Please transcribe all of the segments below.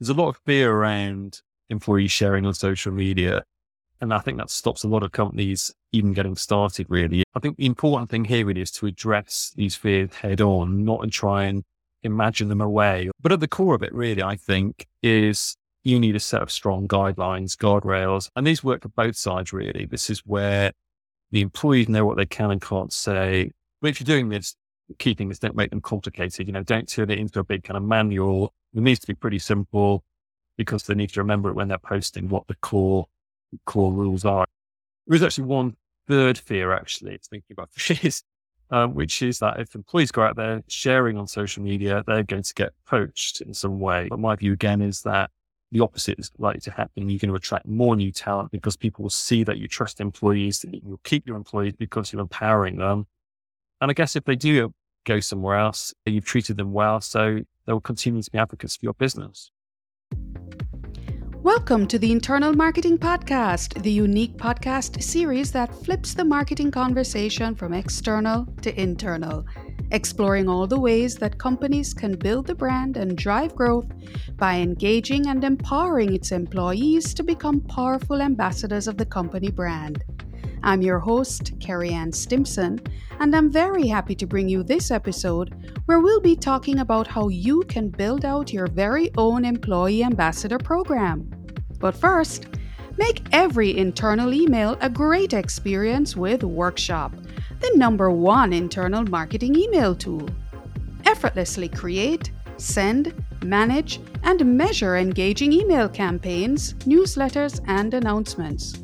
there's a lot of fear around employees sharing on social media. And I think that stops a lot of companies even getting started, really. I think the important thing here really is to address these fears head on, not to try and imagine them away. But at the core of it, really, I think, is you need a set of strong guidelines, guardrails, and these work for both sides, really. This is where the employees know what they can and can't say. But if you're doing this, key thing is don't make them complicated. You know, don't turn it into a big kind of manual. It needs to be pretty simple because they need to remember it when they're posting what the core core rules are. There is actually one third fear, actually, it's thinking about fears, um, which is that if employees go out there sharing on social media, they're going to get poached in some way. But my view again is that the opposite is likely to happen. You're going to attract more new talent because people will see that you trust employees, that you'll keep your employees because you're empowering them. And I guess if they do go somewhere else, you've treated them well, so they will continue to be advocates for your business. Welcome to the Internal Marketing Podcast, the unique podcast series that flips the marketing conversation from external to internal, exploring all the ways that companies can build the brand and drive growth by engaging and empowering its employees to become powerful ambassadors of the company brand. I'm your host, Carrie Ann Stimson, and I'm very happy to bring you this episode where we'll be talking about how you can build out your very own employee ambassador program. But first, make every internal email a great experience with Workshop, the number one internal marketing email tool. Effortlessly create, send, manage, and measure engaging email campaigns, newsletters, and announcements.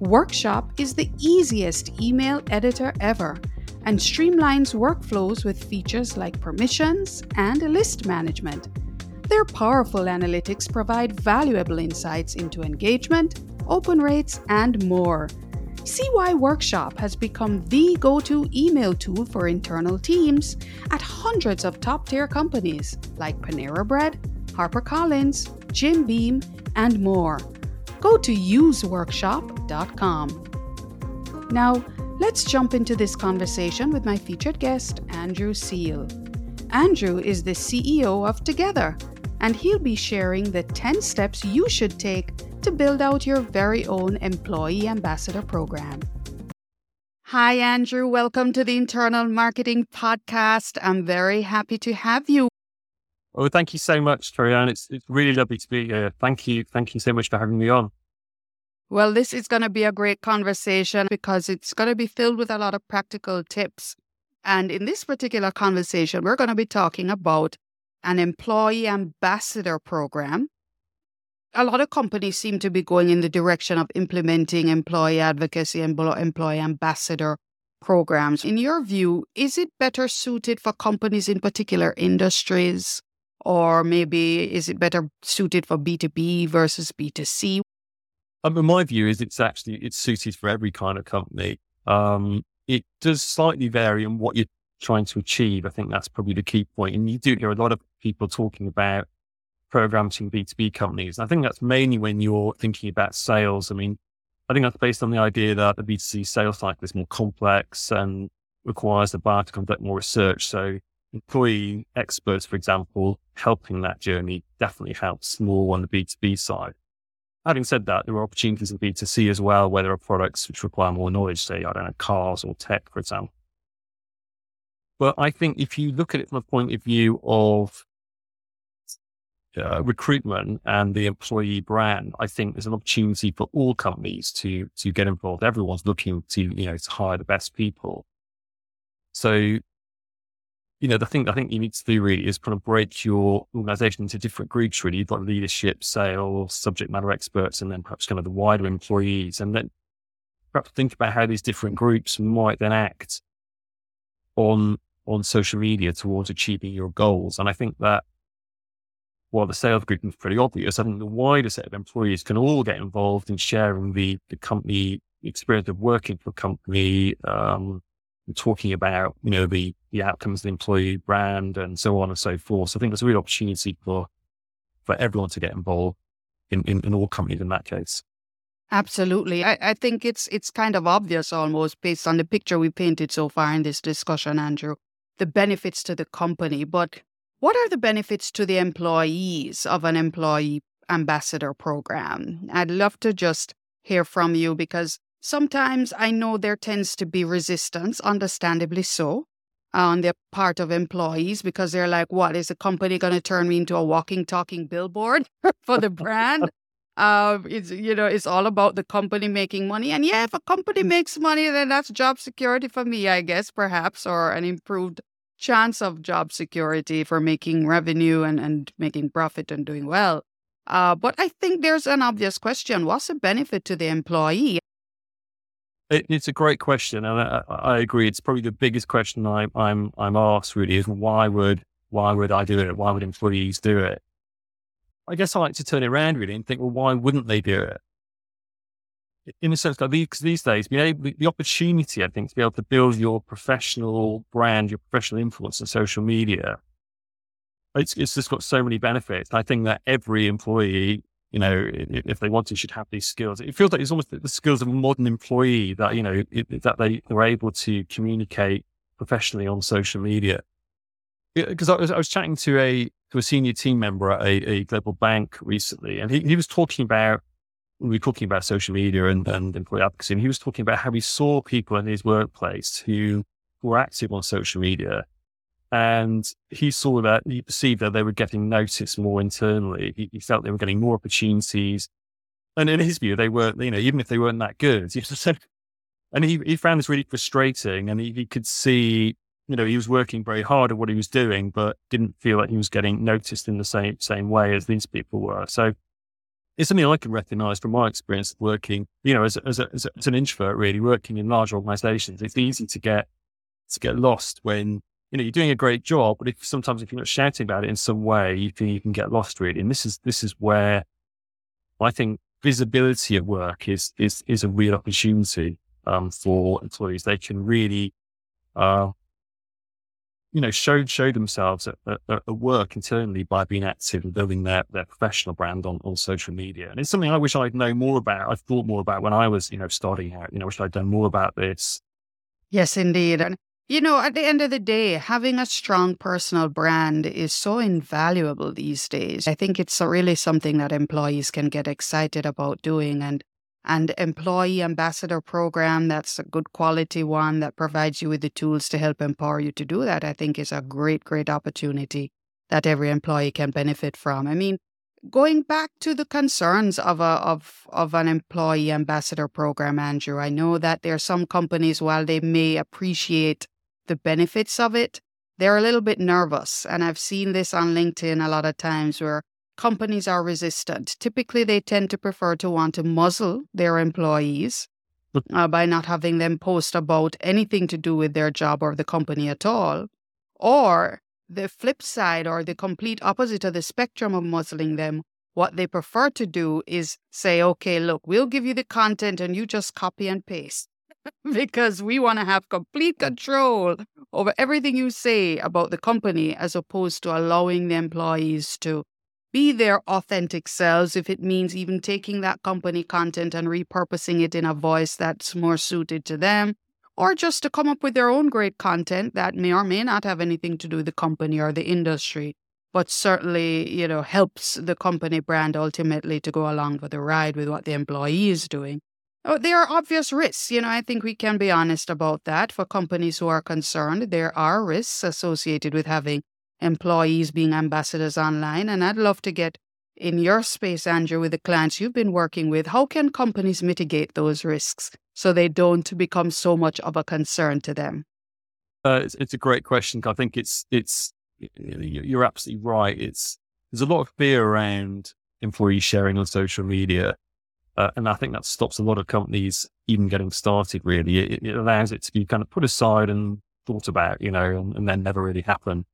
Workshop is the easiest email editor ever and streamlines workflows with features like permissions and list management. Their powerful analytics provide valuable insights into engagement, open rates, and more. See why Workshop has become the go to email tool for internal teams at hundreds of top tier companies like Panera Bread, HarperCollins, Jim Beam, and more go to useworkshop.com. Now, let's jump into this conversation with my featured guest, Andrew Seel. Andrew is the CEO of Togethr, and he'll be sharing the 10 steps you should take to build out your very own employee ambassador program. Hi, Andrew. Welcome to the Internal Marketing Podcast. I'm very happy to have you. Oh, thank you so much, Torian. It's, it's really lovely to be here. Thank you. Thank you so much for having me on. Well, this is going to be a great conversation because it's going to be filled with a lot of practical tips. And in this particular conversation, we're going to be talking about an employee ambassador program. A lot of companies seem to be going in the direction of implementing employee advocacy and employee ambassador programs. In your view, is it better suited for companies in particular industries? Or maybe is it better suited for B2B versus B2C? I mean, my view is it's actually it's suited for every kind of company. Um, it does slightly vary on what you're trying to achieve. I think that's probably the key point. And you do hear a lot of people talking about programs in B2B companies. I think that's mainly when you're thinking about sales. I mean, I think that's based on the idea that the B2C sales cycle is more complex and requires the buyer to conduct more research. So employee experts, for example, helping that journey definitely helps more on the B2B side. Having said that, there are opportunities in B2C as well, where there are products which require more knowledge, say, I don't know, cars or tech, for example. But I think if you look at it from a point of view of uh, recruitment and the employee brand, I think there's an opportunity for all companies to to get involved. Everyone's looking to you know to hire the best people. So you know, the thing I think you need to do really is kind of break your organization into different groups, really. You've leadership, sales, subject matter experts, and then perhaps kind of the wider employees. And then perhaps think about how these different groups might then act on, on social media towards achieving your goals. And I think that while the sales group is pretty obvious, I think the wider set of employees can all get involved in sharing the, the company experience of working for a company, um, talking about, you know, the, the outcomes of the employee brand and so on and so forth. So I think there's a real opportunity for, for everyone to get involved in, in, in all companies in that case. Absolutely. I, I think it's it's kind of obvious almost based on the picture we painted so far in this discussion, Andrew, the benefits to the company. But What are the benefits to the employees of an employee ambassador program? I'd love to just hear from you because sometimes I know there tends to be resistance, understandably so, on the part of employees because they're like, what is the company going to turn me into a walking, talking billboard for the brand? Uh, it's you know it's all about the company making money, and yeah, if a company makes money, then that's job security for me, I guess, perhaps, or an improved chance of job security for making revenue and, and making profit and doing well. Uh, but I think there's an obvious question what's the benefit to the employee? It, it's a great question, and I, I, agree. It's probably the biggest question I, I'm I'm asked. Really, is why would why would I do it? Why would employees do it? I guess I like to turn it around really and think, well, why wouldn't they do it? in a sense, like these, these days, be able, the opportunity, I think, to be able to build your professional brand, your professional influence on social media, it's, it's just got so many benefits. I think that every employee, you know, if they want to, should have these skills. It feels like it's almost the skills of a modern employee that, you know, it, that they are able to communicate professionally on social media. Because I was, I was chatting to a, to a senior team member at a, a global bank recently, and he, he was talking about we were talking about social media and, and employee advocacy, and he was talking about how he saw people in his workplace who were active on social media. And he saw that he perceived that they were getting noticed more internally. He, he felt they were getting more opportunities. And in his view, they weren't, you know, even if they weren't that good, he said, and he, he found this really frustrating. And he, he could see, you know, he was working very hard at what he was doing, but didn't feel like he was getting noticed in the same, same way as these people were. So it's something I can recognize from my experience of working, you know, as, as, a, as, a, as, an introvert, really working in large organizations. It's easy to get, to get lost when, you know, you're doing a great job, but if sometimes if you're not shouting about it in some way, you can, you can get lost really. And this is, this is where I think visibility at work is, is, is a real opportunity, um, for employees. They can really, uh, you know, show show themselves at, at, at, work internally by being active and building their, their professional brand on, on social media. And it's something I wish I'd known more about. I've thought more about when I was, you know, starting out. You know, I wish I'd done more about this. Yes, indeed. And you know, at the end of the day, having a strong personal brand is so invaluable these days. I think it's really something that employees can get excited about doing. And and employee ambassador program that's a good quality one that provides you with the tools to help empower you to do that i think is a great great opportunity that every employee can benefit from i mean going back to the concerns of a of of an employee ambassador program andrew i know that there are some companies while they may appreciate the benefits of it they're a little bit nervous and i've seen this on linkedin a lot of times where companies are resistant. Typically, they tend to prefer to want to muzzle their employees uh, by not having them post about anything to do with their job or the company at all. Or the flip side, or the complete opposite of the spectrum of muzzling them, what they prefer to do is say, okay, look, we'll give you the content and you just copy and paste. because we want to have complete control over everything you say about the company as opposed to allowing the employees to be their authentic selves if it means even taking that company content and repurposing it in a voice that's more suited to them or just to come up with their own great content that may or may not have anything to do with the company or the industry but certainly you know helps the company brand ultimately to go along for the ride with what the employee is doing oh, there are obvious risks you know i think we can be honest about that for companies who are concerned there are risks associated with having employees being ambassadors online. And I'd love to get in your space, Andrew, with the clients you've been working with. How can companies mitigate those risks so they don't become so much of a concern to them? Uh, it's, it's a great question. I think it's it's you're absolutely right. It's there's a lot of fear around employee sharing on social media, uh, and I think that stops a lot of companies even getting started. Really, it, it, allows it to be kind of put aside and thought about, you know, and, and then never really happen.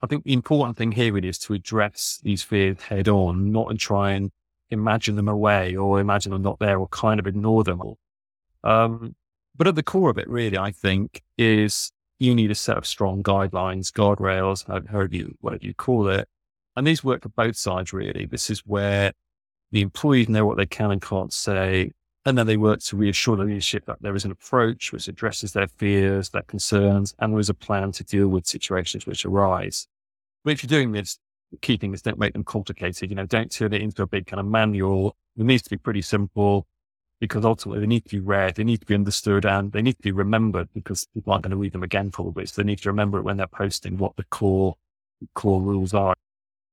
I think the important thing here really is to address these fears head on, not to try and imagine them away or imagine them not there or kind of ignore them. Um, but at the core of it, really, I think, is you need a set of strong guidelines, guardrails, however you, whatever you call it. And these work for both sides, really. This is where the employees know what they can and can't say. And then they work to reassure the leadership that there is an approach which addresses their fears, their concerns, and there is a plan to deal with situations which arise. But if you're doing this, key thing is don't make them complicated. You know, don't turn it into a big kind of manual. It needs to be pretty simple because ultimately they need to be read, they need to be understood, and they need to be remembered because people aren't going to read them again probably. So they need to remember it when they're posting what the core core rules are.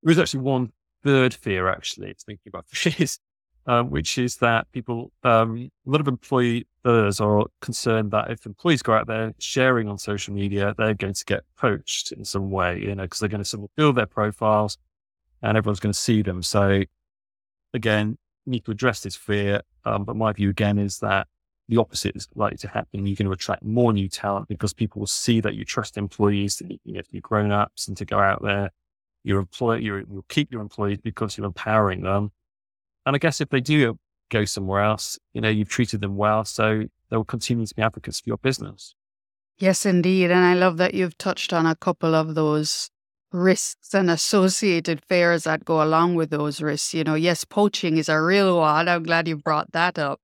There is actually one third fear, actually, it's thinking about fears, um, which is that people, um, a lot of employers are concerned that if employees go out there sharing on social media, they're going to get poached in some way, you know, because they're going to build their profiles and everyone's going to see them. So again, need to address this fear. Um, but my view again is that the opposite is likely to happen. You're going to attract more new talent because people will see that you trust employees, that you know, you're grown ups and to go out there. Your employer, you'll keep your employees because you're empowering them. And I guess if they do go somewhere else, you know, you've treated them well. So they will continue to be advocates for your business. Yes, indeed. And I love that you've touched on a couple of those risks and associated fears that go along with those risks. You know, yes, poaching is a real one. I'm glad you brought that up.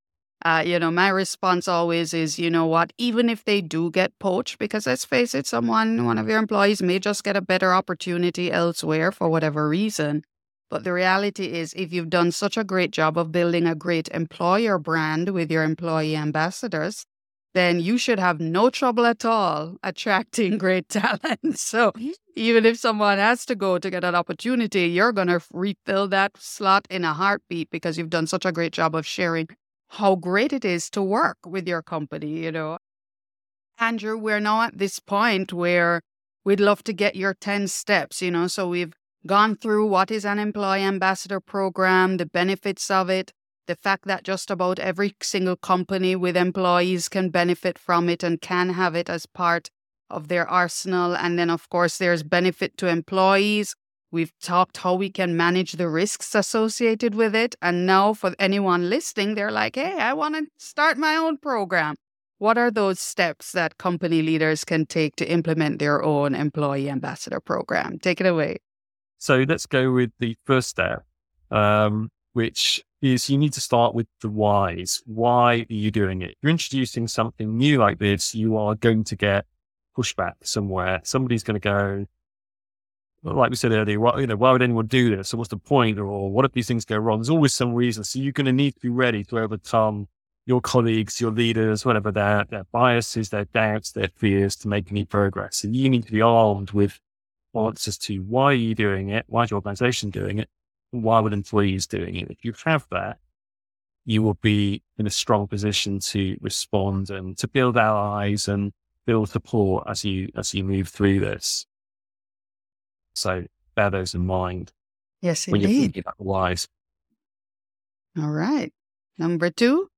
Uh, you know, my response always is, you know what, even if they do get poached, because let's face it, someone, one of your employees may just get a better opportunity elsewhere for whatever reason. But the reality is, if you've done such a great job of building a great employer brand with your employee ambassadors, then you should have no trouble at all attracting great talent. So mm-hmm. even if someone has to go to get an opportunity, you're going to refill that slot in a heartbeat because you've done such a great job of sharing how great it is to work with your company, you know. Andrew, we're now at this point where we'd love to get your 10 steps, you know. So we've gone through what is an employee ambassador program, the benefits of it, the fact that just about every single company with employees can benefit from it and can have it as part of their arsenal. And then, of course, there's benefit to employees. We've talked how we can manage the risks associated with it. And now, for anyone listening, they're like, hey, I want to start my own program. What are those steps that company leaders can take to implement their own employee ambassador program? Take it away. So let's go with the first step, um, which is you need to start with the whys. Why are you doing it? If you're introducing something new like this, you are going to get pushback somewhere. Somebody's going to go, like we said earlier, why, you know, why would anyone do this? So what's the point? Or what if these things go wrong? There's always some reason. So you're going to need to be ready to overcome your colleagues, your leaders, whatever their, their biases, their doubts, their fears to make any progress. And you need to be armed with answers to why are you doing it? Why is your organization doing it? why would employees doing it? If you have that, you will be in a strong position to respond and to build allies and build support as you as you move through this. So bear those in mind. Yes, when indeed. you're thinking about the whys. All right. Number two.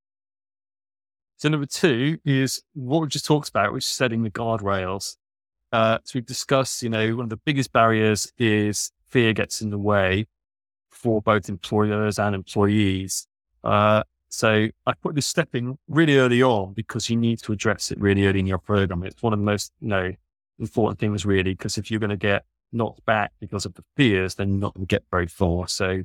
So number two is what we just talked about, which is setting the guardrails. Uh, so we've discussed, you know, one of the biggest barriers is fear gets in the way for both employers and employees. Uh, so I put this step in really early on because you need to address it really early in your program. It's one of the most, you know, important things really, because if you're going to get knocked back because of the fears, then not going to get very far. So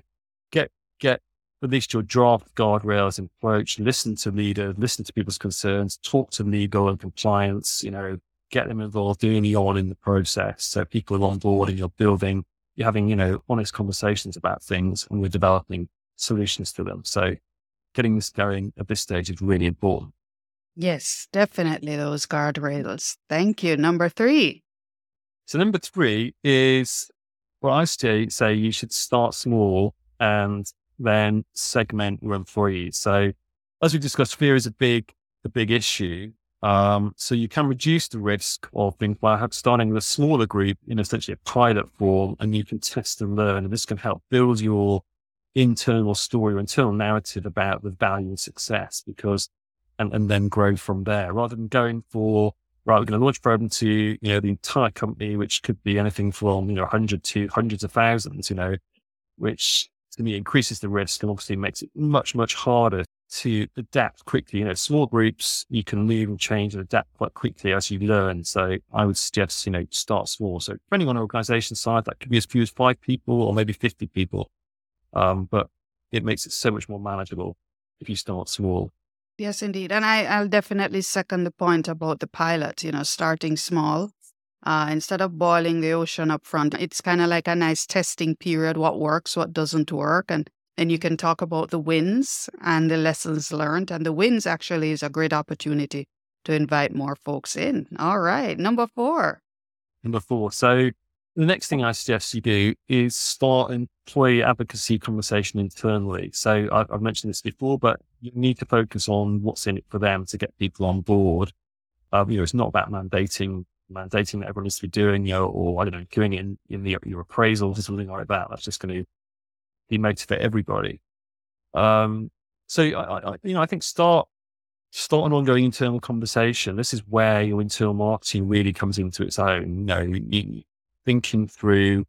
get, get at least your draft guardrails in place, listen to leaders, listen to people's concerns, talk to legal and compliance, you know, get them involved early on in the process. So people are on board and you're building you're having, you know, honest conversations about things and we're developing solutions to them. So getting this going at this stage is really important. Yes, definitely those guardrails. Thank you. Number three. So number three is well, I say say you should start small and then segment your employees. So as we discussed, fear is a big a big issue. Um, so you can reduce the risk of things by starting with a smaller group in essentially a pilot form, and you can test and learn. And this can help build your internal story or internal narrative about the value and success because, and, and then grow from there rather than going for, right, we're going to launch program to, you know, the entire company, which could be anything from, you know, 100 to hundreds of thousands, you know, which to me increases the risk and obviously makes it much, much harder to adapt quickly. You know, small groups, you can move and change and adapt quite quickly as you learn. So I would suggest, you know, start small. So depending on organization size, that could be as few as five people or maybe 50 people. Um, but it makes it so much more manageable if you start small. Yes, indeed. And I, I'll definitely second the point about the pilot, you know, starting small. Uh, instead of boiling the ocean up front, it's kind of like a nice testing period what works, what doesn't work. And then you can talk about the wins and the lessons learned. And the wins actually is a great opportunity to invite more folks in. All right. Number four. Number four. So the next thing I suggest you do is start an employee advocacy conversation internally. So I've, I've, mentioned this before, but you need to focus on what's in it for them to get people on board. Um, you know, it's not about mandating mandating that everyone needs to be doing, you know, or I don't know, doing it in, in the, your appraisals or something like that. That's just going to demotivate everybody. Um, so I, I, you know, I think start start an ongoing internal conversation. This is where your internal marketing really comes into its own. You know, thinking through,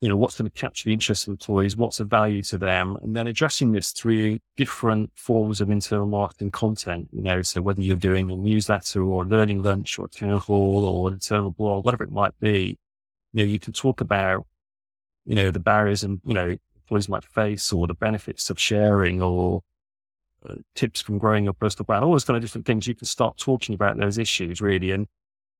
you know, what's going to capture the interest of employees, what's the value to them, and then addressing this through different forms of internal marketing content. You know, so whether you're doing a newsletter or a learning lunch or a town hall or an internal blog, whatever it might be, you know, you can talk about, you know, the barriers and, you know, employees might face or the benefits of sharing or uh, tips from growing your personal brand, all those kind of different things. You can start talking about those issues really. And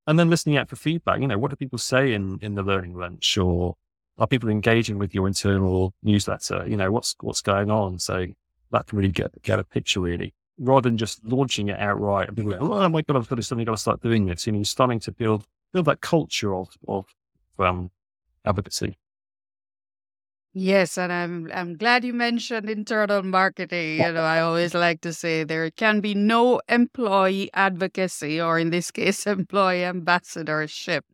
and then listening out for feedback. You know, what do people say in, in the learning lunch or are people engaging with your internal newsletter? You know, what's, what's going on? So that can really get, get a picture really rather than just launching it outright and being like, oh my God, I've got to suddenly got to start doing this. You know, you're starting to build, build that culture of, of, um, advocacy. Yes, and I'm I'm glad you mentioned internal marketing. You know, I always like to say there can be no employee advocacy, or in this case, employee ambassadorship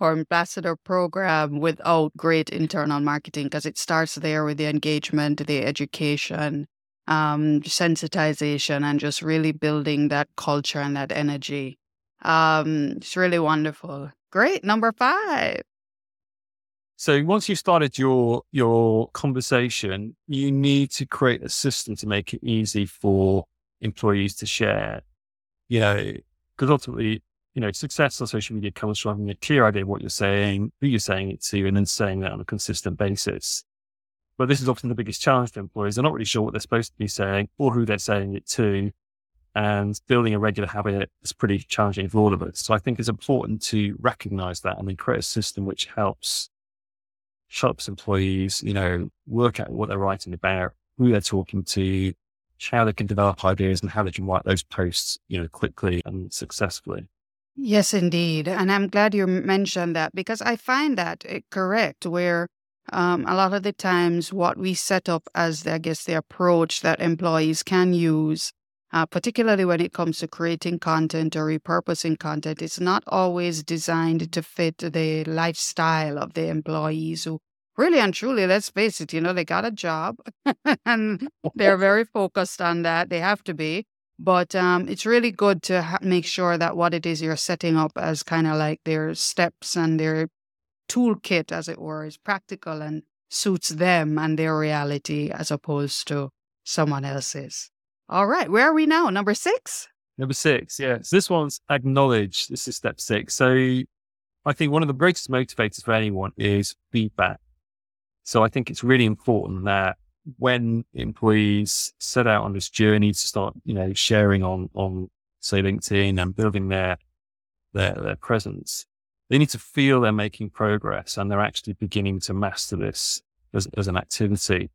or ambassador program without great internal marketing because it starts there with the engagement, the education, um, sensitization, and just really building that culture and that energy. Um, it's really wonderful. Great. Number five. So once you've started your your conversation, you need to create a system to make it easy for employees to share. You know, because ultimately, you know, success on social media comes from having a clear idea of what you're saying, who you're saying it to, and then saying that on a consistent basis. But this is often the biggest challenge for employees. They're not really sure what they're supposed to be saying or who they're saying it to. And building a regular habit is pretty challenging for all of us. So I think it's important to recognize that and then create a system which helps shops employees, you know, work out what they're writing about, who they're talking to, how they can develop ideas and how they can write those posts, you know, quickly and successfully. Yes, indeed. And I'm glad you mentioned that because I find that eh, correct, where um, a lot of the times what we set up as, I guess, the approach that employees can use, uh, particularly when it comes to creating content or repurposing content, it's not always designed to fit the lifestyle of the employees who really and truly, let's face it, you know, they got a job and they're very focused on that. They have to be. But um, it's really good to ha- make sure that what it is you're setting up as kind of like their steps and their toolkit, as it were, is practical and suits them and their reality as opposed to someone else's. All right, where are we now? Number six? Number six, yeah. So this one's acknowledge. This is step six. So I think one of the greatest motivators for anyone is feedback. So I think it's really important that when employees set out on this journey to start, you know, sharing on, on say LinkedIn and building their, their, their presence, they need to feel they're making progress and they're actually beginning to master this as, as an activity.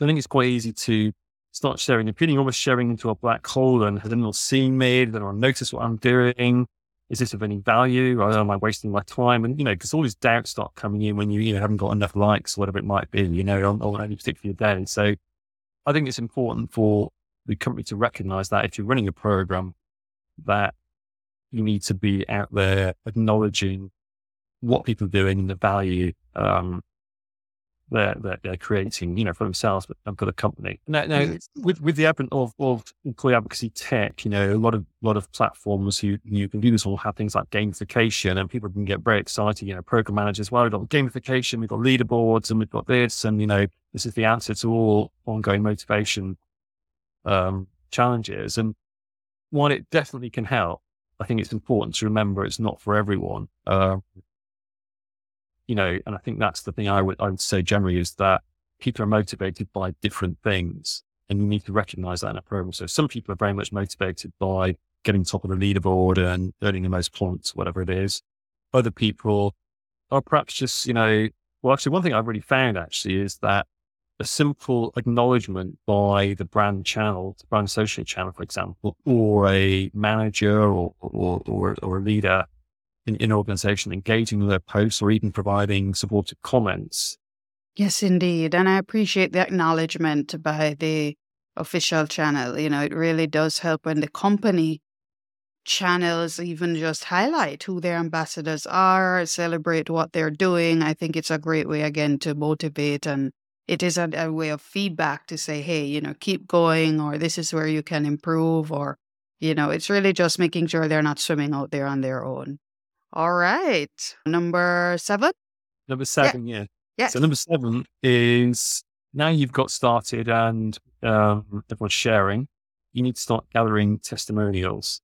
I think it's quite easy to start sharing an opinion, almost sharing into a black hole and has anyone seen me? Did anyone notice what I'm doing? Is this of any value or am I wasting my time? And, you know, because all these doubts start coming in when you, you know, haven't got enough likes, whatever it might be, you know, on, on any particular day. So I think it's important for the company to recognize that if you're running a program, that you need to be out there acknowledging what people are doing and the value um, they're, they're, they're, creating, you know, for themselves, but for the company. Now, now mm-hmm. with, with the advent of, of employee advocacy tech, you know, a lot of, lot of platforms who you can do this all have things like gamification and people can get very excited, you know, program managers, well, we've got gamification, we've got leaderboards and we've got this and, you know, this is the answer to all ongoing motivation, um, challenges. And while it definitely can help, I think it's important to remember it's not for everyone. Uh, you know, and I think that's the thing I would, I would say generally is that people are motivated by different things and you need to recognize that in a program. So some people are very much motivated by getting top of the leaderboard and earning the most points, whatever it is. other people, are perhaps just, you know, well, actually, one thing I've really found actually is that a simple acknowledgement by the brand channel, the brand associate channel, for example, or a manager or, or, or, or a leader in an organization engaging with their posts or even providing supportive comments. Yes, indeed. And I appreciate the acknowledgement by the official channel. You know, it really does help when the company channels even just highlight who their ambassadors are, celebrate what they're doing. I think it's a great way, again, to motivate and it is a, a, way of feedback to say, hey, you know, keep going, or this is where you can improve, or, you know, it's really just making sure they're not swimming out there on their own. All right. Number seven? Number seven, yeah. yeah. Yeah. So number seven is now you've got started and um, everyone's sharing, you need to start gathering testimonials.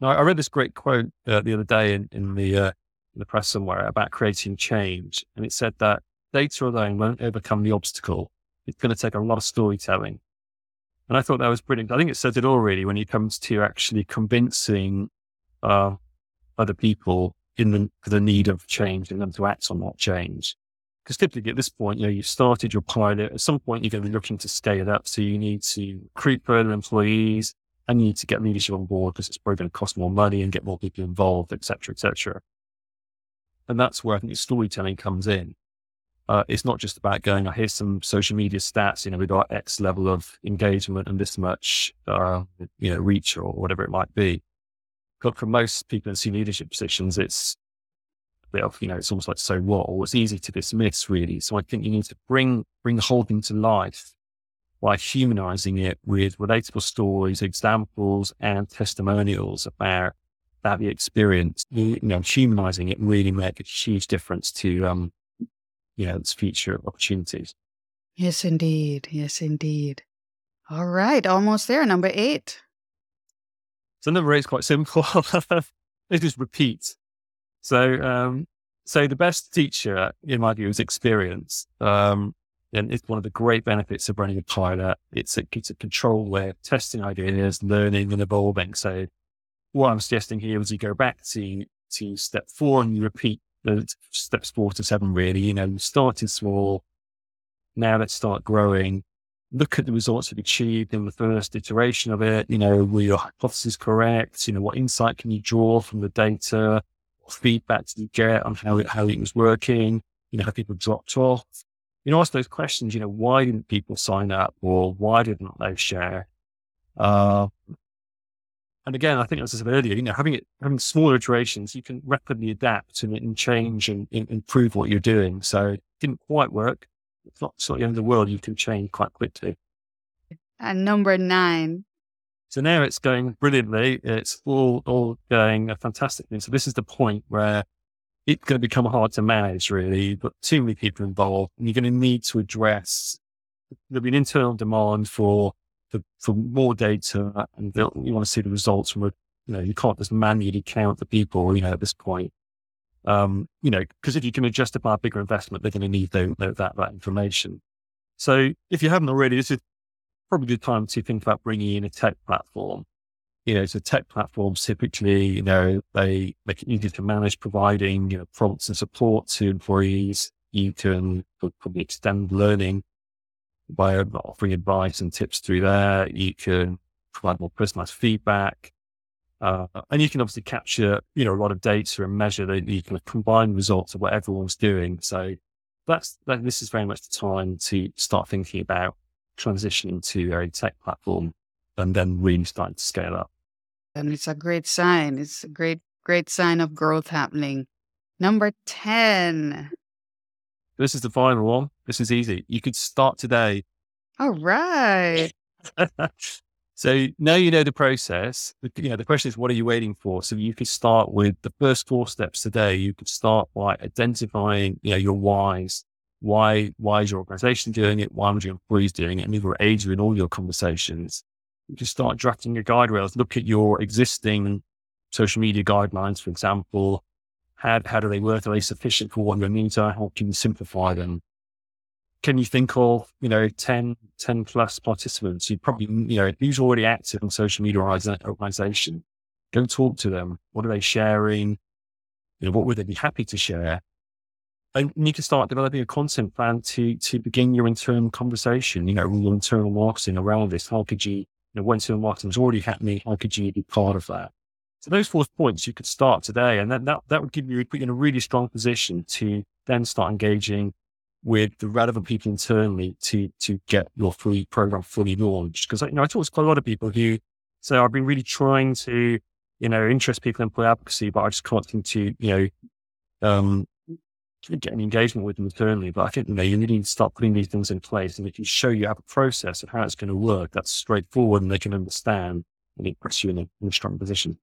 Now, I read this great quote uh, the other day in, in the uh, in the press somewhere about creating change, and it said that data alone won't overcome the obstacle. It's going to take a lot of storytelling. And I thought that was brilliant. I think it says it all really when it comes to actually convincing uh, other people in the, the need of change and them to act on that change. Because typically at this point, you know, you've started your pilot. At some point, you're going to be looking to scale it up. So you need to recruit further employees and you need to get leadership on board because it's probably going to cost more money and get more people involved, et cetera, et cetera. And that's where I think storytelling comes in. Uh, it's not just about going, oh, hear some social media stats, you know, we've got X level of engagement and this much, uh, you know, reach or whatever it might be. But for most people in senior leadership positions, it's bit of, you know, it's almost like so what, or it's easy to dismiss really. So I think you need to bring, bring the whole thing to life by humanizing it with relatable stories, examples and testimonials about that the experience, you know, humanizing it really make a huge difference to, um, you know, its future opportunities. Yes, indeed. Yes, indeed. All right. Almost there. Number eight. So number eight is quite simple. it is just repeat. So, um, so the best teacher, in my view, is experience. Um, and it's one of the great benefits of running a pilot. It's a, it's a control way of testing ideas, learning and evolving. So what I'm suggesting here is you go back to, to step four and you repeat the steps four to seven, really. You know, started small. Now let's start growing. Look at the results you've achieved in the first iteration of it. You know, were your hypotheses correct? You know, what insight can you draw from the data? What feedback did you get on how it, how it was working? You know, how people dropped off? You know, ask those questions, you know, why didn't people sign up or why didn't they share? Uh, and again, I think as I said earlier, you know, having it, having smaller iterations, you can rapidly adapt and, and change and, and, improve what you're doing. So it didn't quite work. It's not sort of the end of the world. You can change quite quickly. And number nine, so now it's going brilliantly. It's all, all going fantastically. So this is the point where it's going to become hard to manage really, but too many people involved and you're going to need to address, there'll be an internal demand for, for, for more data and you want to see the results from a, you know, you can't just manually count the people, you know, at this point. Um, you know, because if you can justify a bigger investment, they're going to need the, the, that, that information. So if you haven't already, this is probably the time to think about bringing in a tech platform. You know, so tech platforms typically, you know, they make it easy to manage providing, you know, prompts and support to employees. You can probably extend learning by offering advice and tips through there. You can provide more personalized feedback. Uh, and you can obviously capture, you know, a lot of data and measure the you can combine results of what everyone's doing. So that's, that, this is very much the time to start thinking about transitioning to a tech platform and then really starting to scale up. And it's a great sign. It's a great, great sign of growth happening. Number 10. This is the final one. This is easy. You could start today. All right. so now you know the process. You know, the question is, what are you waiting for? So you could start with the first four steps today. You could start by identifying, you know, your whys, why, why is your organization doing it? Why are your employees doing it? And either age you in all your conversations. You can start drafting your guide rails, look at your existing social media guidelines, for example. How, how do they work? Are they sufficient for what your needs are? How can you simplify them? Can you think of, you know, 10, 10 plus participants? You probably, you know, who's already active in social media organization? Go talk to them. What are they sharing? You know, what would they be happy to share? And you can start developing a content plan to to begin your internal conversation, you know, your internal marketing around this. How could you, you know, when internal marketing is already happening, how could you be part of that? So those four points you could start today, and then that, that would give you put you in a really strong position to then start engaging with the relevant people internally to to get your free program fully launched. Because you know, I talk to quite a lot of people who say I've been really trying to, you know, interest people in employee advocacy, but I just can't seem to, you know, um, get any engagement with them internally. But I think you know you need to start putting these things in place, and if you show you have a process and how it's going to work, that's straightforward, and they can understand, and it puts you in a, in a strong position.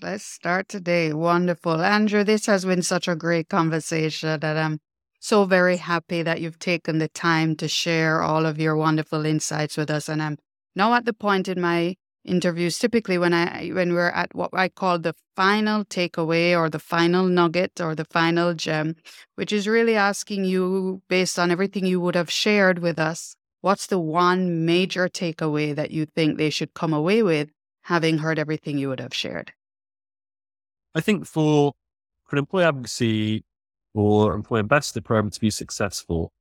Let's start today. Wonderful. Andrew, this has been such a great conversation that I'm so very happy that you've taken the time to share all of your wonderful insights with us. And I'm now at the point in my interviews, typically when I when we're at what I call the final takeaway or the final nugget or the final gem, which is really asking you, based on everything you would have shared with us, what's the one major takeaway that you think they should come away with having heard everything you would have shared? I think for for employee advocacy or employee ambassador program to be successful,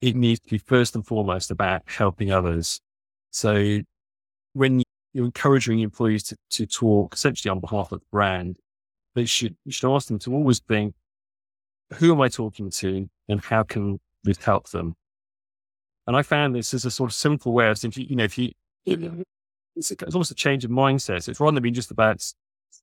it needs to be first and foremost about helping others. So when you're encouraging employees to, to talk essentially on behalf of the brand, they should you should ask them to always think, who am I talking to and how can this help them? And I found this as a sort of simple way of simply, you know, if you, it's, it's almost a change of mindset. So it's rather than being just about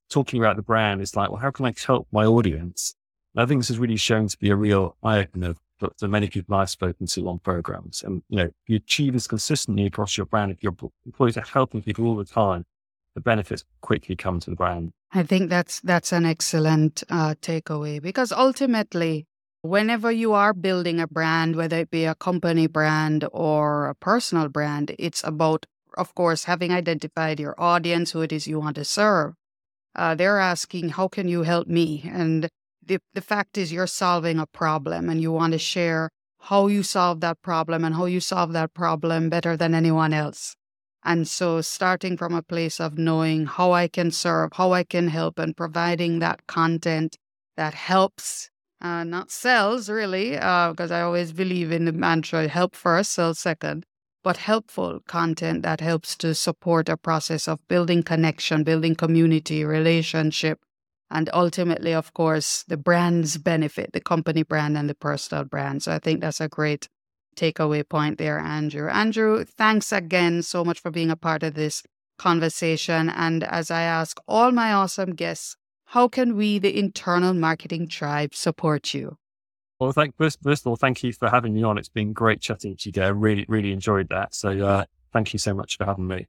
talking about the brand, it's like, well, how can I help my audience? I think this has really shown to be a real eye opener for, for many people I've spoken to on programs. And, you know, you achieve this consistently across your brand, if your employees are helping people all the time, the benefits quickly come to the brand. I think that's that's an excellent uh, takeaway because ultimately, whenever you are building a brand, whether it be a company brand or a personal brand, it's about, of course, having identified your audience, who it is you want to serve, uh, they're asking, how can you help me? And the, the fact is, you're solving a problem and you want to share how you solve that problem and how you solve that problem better than anyone else. And so, starting from a place of knowing how I can serve, how I can help, and providing that content that helps, uh, not sells really, because uh, I always believe in the mantra help first, sell second but helpful content that helps to support a process of building connection, building community, relationship, and ultimately, of course, the brand's benefit, the company brand and the personal brand. So I think that's a great takeaway point there, Andrew. Andrew, thanks again so much for being a part of this conversation. And as I ask all my awesome guests, how can we, the internal marketing tribe, support you? Well, thank first, first of all, thank you for having me on. It's been great chatting to you, I really, really enjoyed that. So, uh, thank you so much for having me.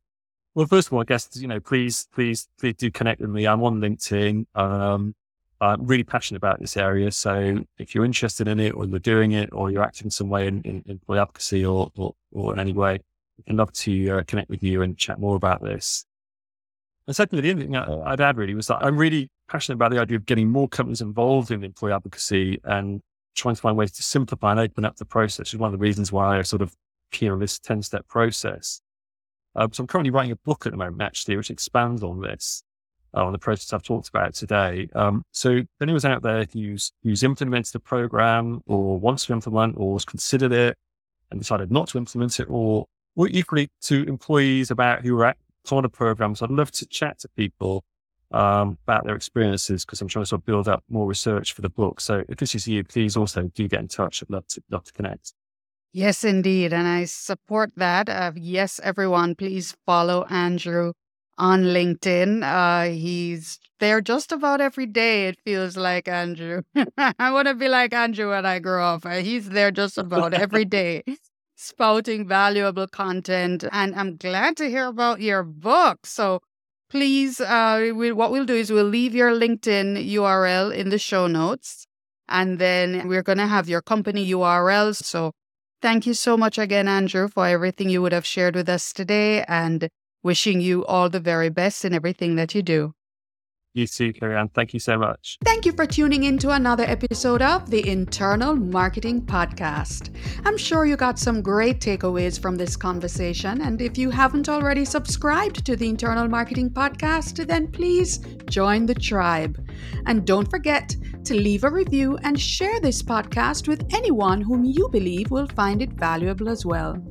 Well, first of all, I guess you know, please, please, please do connect with me. I'm on LinkedIn. Um, I'm really passionate about this area. So, if you're interested in it, or you're doing it, or you're acting some way in, in employee advocacy, or, or, or in any way, I'd love to uh, connect with you and chat more about this. And secondly, the other thing I'd add really was that I'm really passionate about the idea of getting more companies involved in employee advocacy and trying to find ways to simplify and open up the process is one of the reasons why I sort of keen on this 10 step process. Um, so I'm currently writing a book at the moment, actually, which expands on this, uh, on the process I've talked about today. Um, so if anyone's out there who's, who's implemented a program or wants to implement or has considered it and decided not to implement it or, or equally to employees about who are at part of programs, I'd love to chat to people um, about their experiences because I'm trying to sort of build up more research for the book. So if this is you, please also do get in touch. I'd love to, love to connect. Yes, indeed. And I support that. Uh, yes, everyone, please follow Andrew on LinkedIn. Uh, he's there just about every day, it feels like Andrew. I want to be like Andrew when I grow up. Uh, he's there just about every day, spouting valuable content. And I'm glad to hear about your book. So please, uh, we, what we'll do is we'll leave your LinkedIn URL in the show notes, and then we're going to have your company URLs. So thank you so much again, Andrew, for everything you would have shared with us today, and wishing you all the very best in everything that you do. You too, Carrie Thank you so much. Thank you for tuning in to another episode of the Internal Marketing Podcast. I'm sure you got some great takeaways from this conversation. And if you haven't already subscribed to the Internal Marketing Podcast, then please join the tribe. And don't forget to leave a review and share this podcast with anyone whom you believe will find it valuable as well.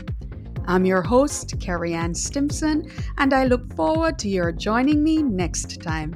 I'm your host, Carrie Ann Stimson, and I look forward to your joining me next time.